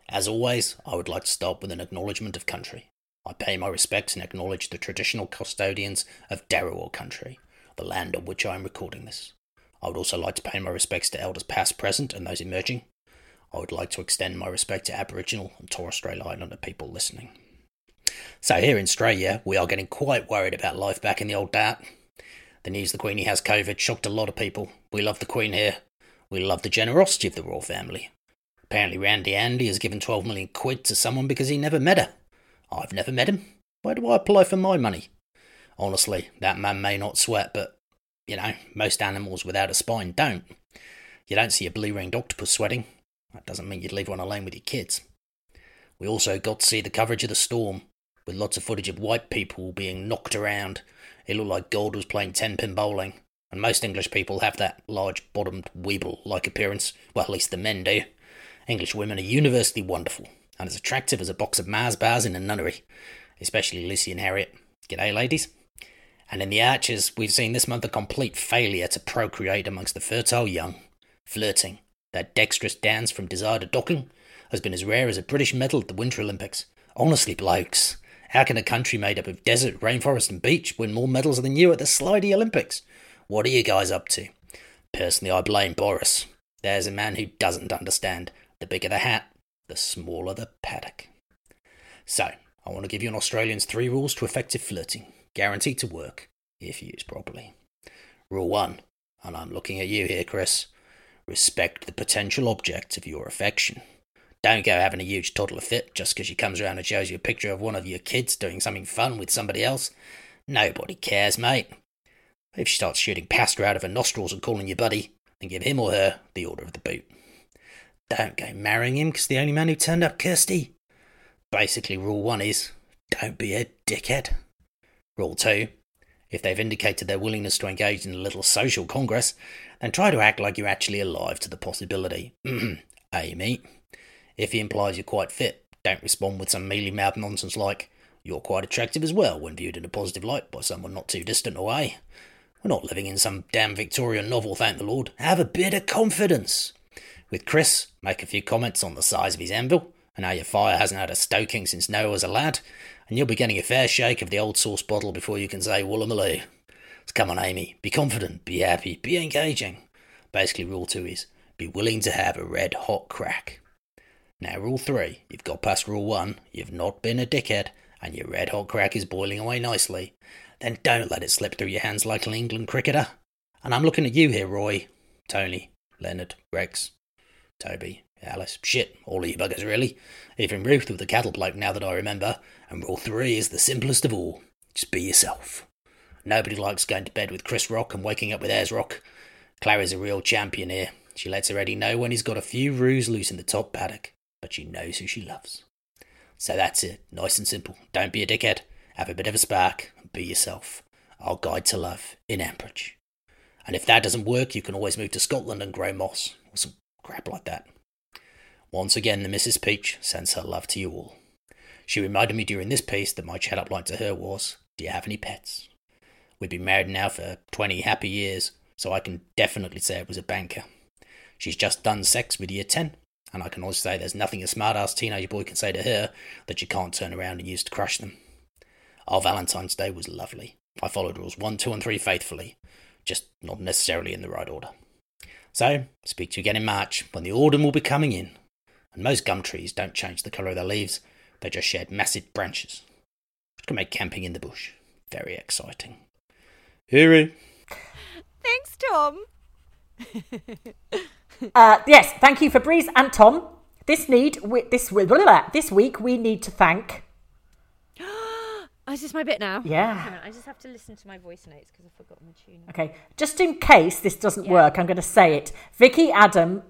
As always, I would like to start with an acknowledgement of country. I pay my respects and acknowledge the traditional custodians of Dharawal country, the land on which I am recording this. I would also like to pay my respects to elders past, present, and those emerging. I would like to extend my respect to Aboriginal and Torres Strait Islander people listening. So here in Australia, we are getting quite worried about life back in the old Dart. The news the Queenie has COVID shocked a lot of people. We love the Queen here. We love the generosity of the royal family. Apparently, Randy Andy has given 12 million quid to someone because he never met her. I've never met him. Where do I apply for my money? Honestly, that man may not sweat, but, you know, most animals without a spine don't. You don't see a blue ringed octopus sweating. That doesn't mean you'd leave one alone with your kids. We also got to see the coverage of the storm, with lots of footage of white people being knocked around. It looked like God was playing 10 pin bowling, and most English people have that large bottomed weeble like appearance. Well, at least the men do. English women are universally wonderful, and as attractive as a box of Mars bars in a nunnery, especially Lucy and Harriet. G'day, ladies. And in the Archers, we've seen this month a complete failure to procreate amongst the fertile young. Flirting, that dexterous dance from desire to docking, has been as rare as a British medal at the Winter Olympics. Honestly, blokes, how can a country made up of desert, rainforest, and beach win more medals than you at the Slidey Olympics? What are you guys up to? Personally, I blame Boris. There's a man who doesn't understand. The bigger the hat, the smaller the paddock. So, I want to give you an Australian's three rules to effective flirting, guaranteed to work, if used properly. Rule 1, and I'm looking at you here, Chris. Respect the potential object of your affection. Don't go having a huge toddler fit just because she comes around and shows you a picture of one of your kids doing something fun with somebody else. Nobody cares, mate. If she starts shooting pasta out of her nostrils and calling you buddy, then give him or her the order of the boot. Don't go marrying him because the only man who turned up Kirsty. Basically, rule one is don't be a dickhead. Rule two if they've indicated their willingness to engage in a little social congress, then try to act like you're actually alive to the possibility. Amy. If he implies you're quite fit, don't respond with some mealy mouthed nonsense like, you're quite attractive as well when viewed in a positive light by someone not too distant away. We're not living in some damn Victorian novel, thank the Lord. Have a bit of confidence. With Chris, make a few comments on the size of his anvil and how your fire hasn't had a stoking since Noah was a lad, and you'll be getting a fair shake of the old sauce bottle before you can say Woolloomooloo. So come on, Amy, be confident, be happy, be engaging. Basically, rule two is be willing to have a red hot crack. Now, rule three, you've got past rule one, you've not been a dickhead, and your red hot crack is boiling away nicely. Then don't let it slip through your hands like an England cricketer. And I'm looking at you here, Roy, Tony, Leonard, Rex, Toby, Alice, shit, all of you buggers really. Even Ruth with the cattle bloke now that I remember. And rule three is the simplest of all. Just be yourself. Nobody likes going to bed with Chris Rock and waking up with Ayers Rock. Clarrie's a real champion here. She lets her Eddie know when he's got a few roos loose in the top paddock. But she knows who she loves. So that's it, nice and simple. Don't be a dickhead, have a bit of a spark, be yourself. Our guide to love in Ambridge. And if that doesn't work, you can always move to Scotland and grow moss, or some crap like that. Once again, the Mrs. Peach sends her love to you all. She reminded me during this piece that my chat up line to her was, Do you have any pets? We've been married now for 20 happy years, so I can definitely say it was a banker. She's just done sex with year 10, and I can also say there's nothing a smart ass teenage boy can say to her that you can't turn around and use to crush them. Our Valentine's Day was lovely. I followed rules 1, 2, and 3 faithfully, just not necessarily in the right order. So, speak to you again in March, when the autumn will be coming in. And most gum trees don't change the colour of their leaves, they just shed massive branches, which can make camping in the bush very exciting. Hooray! Thanks, Tom. Uh, yes, thank you, Fabrice and Tom. This need we, this blah, blah, blah, this week we need to thank. Is this my bit now? Yeah. I just have to listen to my voice notes because I've forgotten the tune. Okay, just in case this doesn't Yeah. work, I'm going to say it. Vicky, Adam,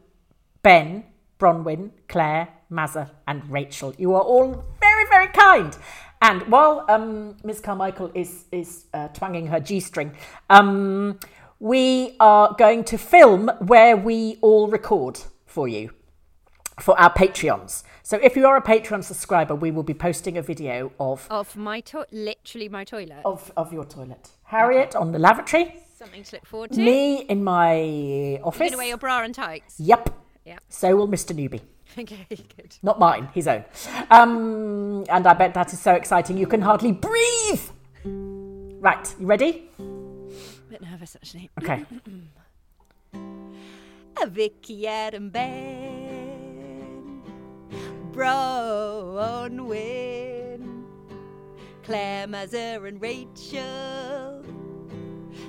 Ben, Bronwyn, Claire, Mazza, and Rachel. You are all very, very kind. And while um, Ms. Carmichael is is uh, twanging her G string, um, we are going to film where we all record for you for our Patreons. So if you are a Patreon subscriber, we will be posting a video of Of my to- literally my toilet. of, of your toilet. Harriet on the lavatory, Something to look forward to. me in my office. Get away your bra and tights. Yep. Yep. So will Mr. Newbie. Okay, good. Not mine, his own. Um, and I bet that is so exciting you can hardly breathe. Right, you ready? Bit nervous actually. Okay. A Vicky Adam Ben Bronwyn Claire Mazur and Rachel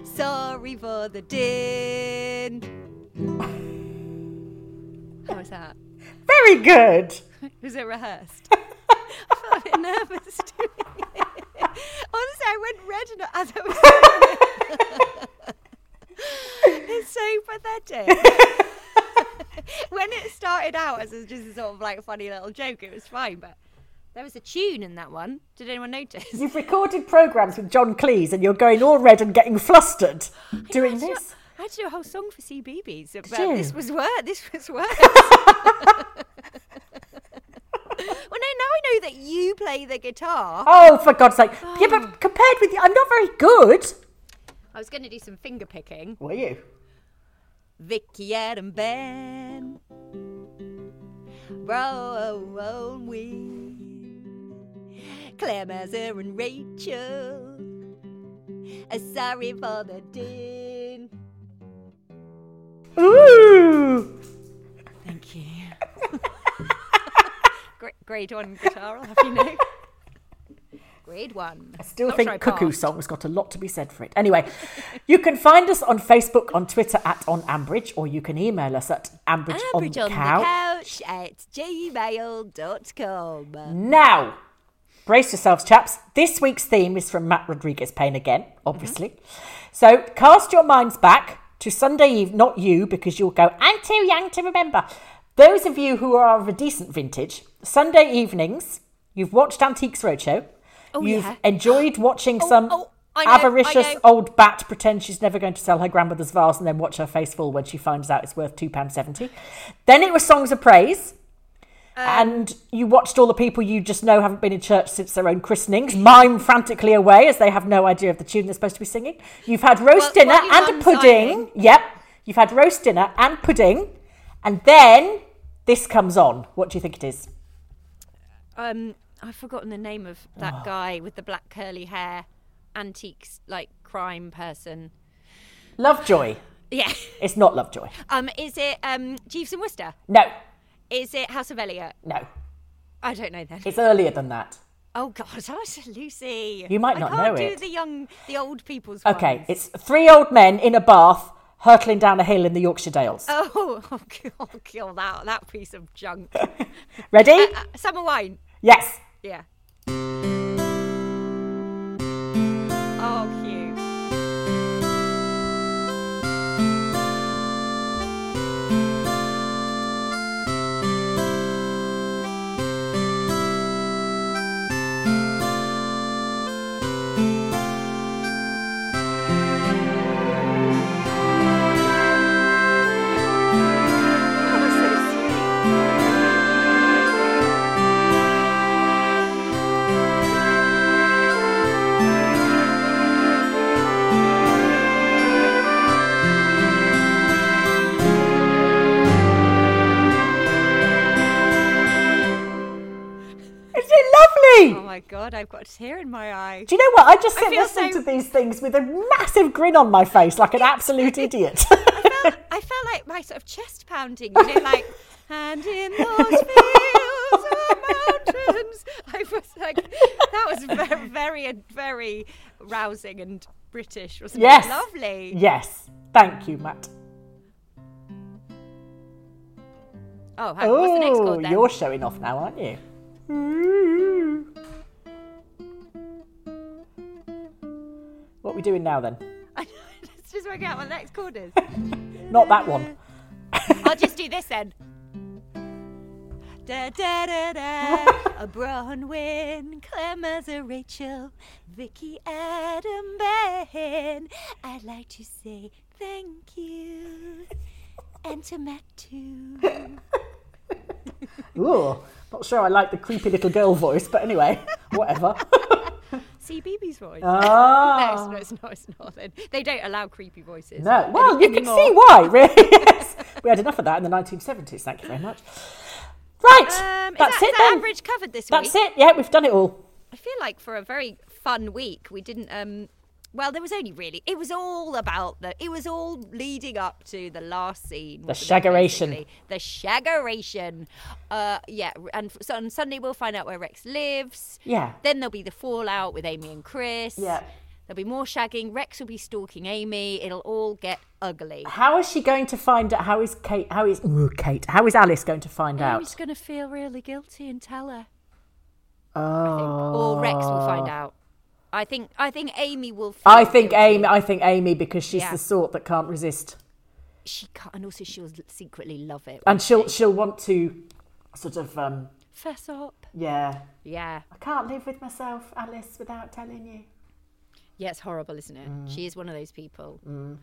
Sorry for the din How was that? Very good. Was it rehearsed? I felt a bit nervous doing it. Honestly, I went red and as I was doing it. it's so when it started out as just a sort of like funny little joke, it was fine, but there was a tune in that one. Did anyone notice? You've recorded programs with John Cleese and you're going all red and getting flustered doing I had to do- this. I had to do a whole song for CBeebies, but this was worse. This was worse. well, no, now I know that you play the guitar. Oh, for God's sake. Yeah, but oh. compared with you, I'm not very good. I was going to do some finger picking. Were you? Vicky Adam Ben. Rowan we. Claire Mazur and Rachel. Uh, sorry for the din. Ooh. Thank you. great, grade one guitar, I'll have you know. Grade one. I still Not think sure I Cuckoo passed. Song's got a lot to be said for it. Anyway, you can find us on Facebook, on Twitter at On Ambridge, or you can email us at Ambridge, Average on on the the couch. couch at gmail.com. Now, brace yourselves, chaps. This week's theme is from Matt Rodriguez Payne again, obviously. Mm-hmm. So cast your minds back to Sunday Eve, not you, because you'll go, I'm too young to remember. Those of you who are of a decent vintage, Sunday evenings, you've watched Antiques Roadshow. Oh, you've yeah. enjoyed watching some oh, know, avaricious old bat pretend she's never going to sell her grandmother's vase and then watch her face fall when she finds out it's worth £2.70. Then it was Songs of Praise Um, and you watched all the people you just know haven't been in church since their own christenings mime frantically away as they have no idea of the tune they're supposed to be singing. You've had roast Well, dinner and a pudding. Yep. You've had roast dinner and pudding. And then this comes on. What do you think it is? Um, I've forgotten the name of that guy with the black curly hair, antiques like crime person. Lovejoy. Yeah. It's not Lovejoy. Um, is it um Jeeves and Wooster? No. Is it House of Eliott? No. I don't know then. It's earlier than that. Oh God, oh, Lucy. You might not I can't know do it. the young, the old people's. Okay. ones. It's three old men in a bath hurtling down a hill in the Yorkshire Dales. Oh, oh, kill, kill that that piece of junk. Ready? uh, summer wine. yes. Yeah. God, I've got a tear in my eye. Do you know what? I just sit feel listening so- to these things with a massive grin on my face, like an absolute idiot. I felt like my sort of chest pounding, you know, like, and in those fields mountains. I was like, that was very, very, very rousing and British, wasn't yes. it? Lovely. Yes. Thank you, Matt. Oh, hang on, what's the next Oh, chord then? you're showing off now, aren't you? We doing now then? Let's just work out what the next chord is. Not that one. I'll just do this then. Da da da da. a Bronwyn, Clemens, a Rachel, Vicky, Adam, Ben. I'd like to say thank you. And to Matt too. Ooh, not sure I like the creepy little girl voice, but anyway, whatever. CBeebies voice. Ah. No, it's, no, it's not. It's not. They- They don't allow creepy voices. No, well, any- you can see why, really. yes. We had enough of that in the 1970s, thank you very much. Right, Um, that's that, it that then. average covered this week. That's it, yeah, we've done it all. I feel like for a very fun week, we didn't. Um, well, there was only really. It was all about the. It was all leading up to the last scene. The it, shaggeration. The shaggeration. Uh, yeah, and so on Sunday we'll find out where Rex lives. Yeah. Then there'll be the fallout with Amy and Chris. Yeah. There'll be more shagging. Rex will be stalking Amy. It'll all get ugly. How is she going to find out? How is Kate? How is ooh, Kate? How is Alice going to find out? Amy's gonna feel really guilty and tell her. Oh, Or Rex will find out. I think. I think Amy will. I think guilty. Amy. I think Amy because she's Yeah. the sort that can't resist, she can't, and also she'll secretly love it. and she'll she? she'll want to sort of um fess up. yeah. Yeah, I can't live with myself, Alice, without telling you. yeah, it's horrible, isn't it? Mm. She is one of those people. Um.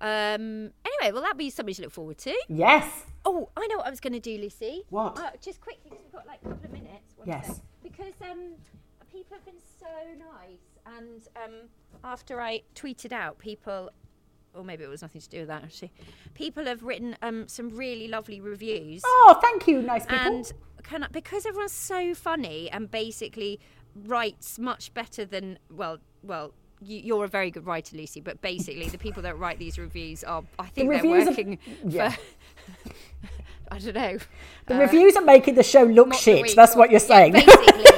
Anyway, well, that'd be something to look forward to. Yes. Oh, I know what I was going to do, Lucy. What? Uh, just quickly, 'cause we've got like a couple of minutes. Yes. sec. Because um, people have been so nice, and um, after I tweeted out, people, or maybe it was nothing to do with that actually, people have written um some really lovely reviews. Oh, thank you, nice people. and can I, because everyone's so funny and basically writes much better than well well you, you're a very good writer lucy but basically the people that write these reviews are i think they're reviews are- working yeah. for i don't know the reviews are making the show look not the shit. That's what you're yeah, saying. basically the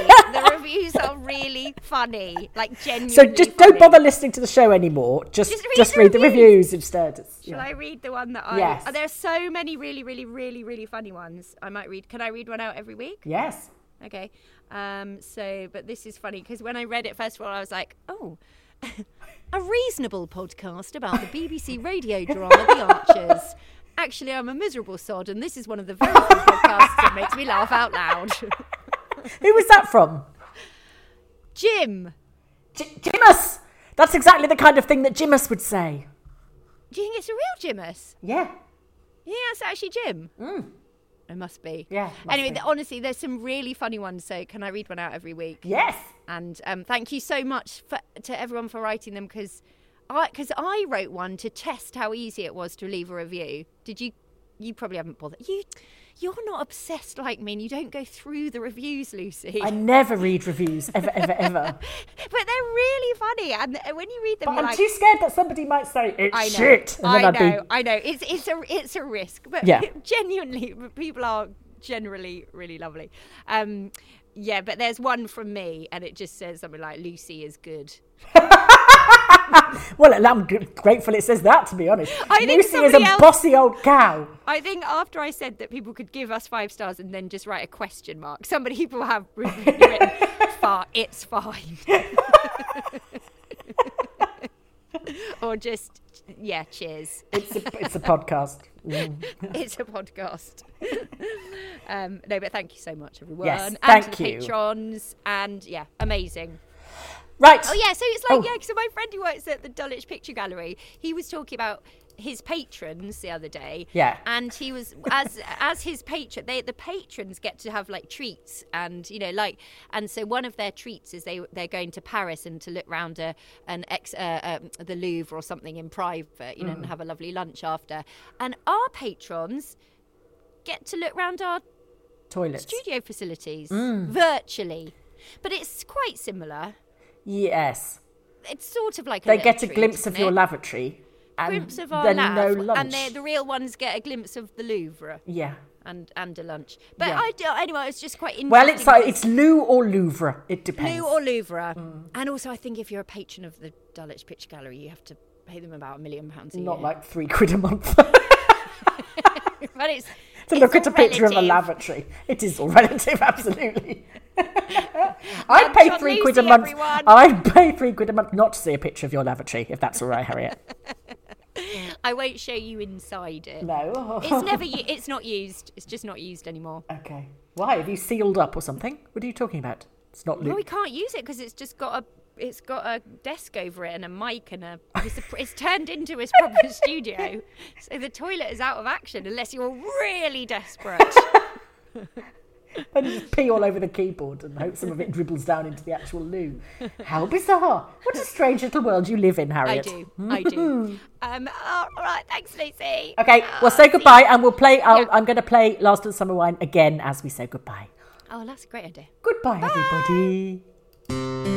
reviews are really funny like genuinely so just don't bother listening to the show anymore. Just Just just read read, the the reviews instead. It's- Shall yeah. I read the one that I? Yes. Oh, there are so many really, really, really, really funny ones. I might read. Can I read one out every week? Yes. Okay. Um, so, but this is funny because when I read it, first of all, I was like, oh, a reasonable podcast about the BBC radio drama The Archers. Actually, I'm a miserable sod, and this is one of the very few podcasts that makes me laugh out loud. Who was that from? Jim, J- Jimus. That's exactly the kind of thing that Jimus would say. do you think it's a real Jimus? Yeah. Yeah, it's actually Jim. It must be. Yeah, must Anyway, be. honestly, there's some really funny ones. So, can I read one out every week? Yes. And um, thank you so much for, to everyone for writing them because I because I wrote one to test how easy it was to leave a review. Did you? You probably haven't bothered. You you're not obsessed like me, and you don't go through the reviews, Lucy. I never read reviews ever, ever, ever. but they're really funny, and when you read them, But I'm like, too scared that somebody might say it's I know, shit, and I know, be I know. It's it's a it's a risk, but Yeah. genuinely, people are generally really lovely. Um, yeah, but there's one from me, and it just says something like "Lucy is good." well. I'm grateful it says that. To be honest, I think Lucy is a else- bossy old cow. I think after I said that people could give us five stars and then just write a question mark, somebody people have written, "Far, it's fine," or just yeah, cheers. It's a, it's a podcast. Mm. it's a podcast. um, no, but thank you so much, everyone. Yes, and thank to the you. patrons. And yeah, amazing. Right. Oh yeah, so it's like Oh. yeah. So my friend who works at the Dulwich Picture Gallery, he was talking about his patrons the other day. Yeah. And he was as as his patron, they the patrons get to have like treats, and you know like, and so one of their treats is they they're going to Paris and to look round a an ex uh, um, the Louvre or something in private, you know, and Mm. have a lovely lunch after. And our patrons get to look round our Toilets. studio facilities, Mm. virtually. But it's quite similar. Yes. It's sort of like a They get a glimpse of isn't your lavatory. And glimpse of our lav, no lunch. and the real ones get a glimpse of the Louvre yeah. and and a lunch. But Yeah. I do, anyway, it's just quite interesting. Well, it's like it's Lou or Louvre. It depends. Lou or Louvre, Mm. and also I think if you're a patron of the Dulwich Picture Gallery, you have to pay them about a million pounds a Not year. like three quid a month but it's to look at a picture of a lavatory. It is all relative, absolutely. I'd pay John three quid a month. everyone. I'd pay three quid a month not to see a picture of your lavatory, if that's all right, Harriet. I won't show you inside it. No. It's never. It's not used. It's just not used anymore. Okay. Why? Have you sealed up or something? What are you talking about? It's not Well, Lou. we can't use it because it's just got a. It's got a desk over it and a mic and a. It's, a, it's turned into a proper studio, so the toilet is out of action unless you're really desperate. And you just pee all over the keyboard and hope some of it dribbles down into the actual loo. How bizarre. What a strange little world you live in, Harriet. I do. I do. Um. All right. Thanks, Lucy. Okay, Uh, well, say goodbye and we'll play. I'll, Yeah. I'm going to play Last of the Summer Wine again as we say goodbye. Oh, that's a great idea. Goodbye, everybody.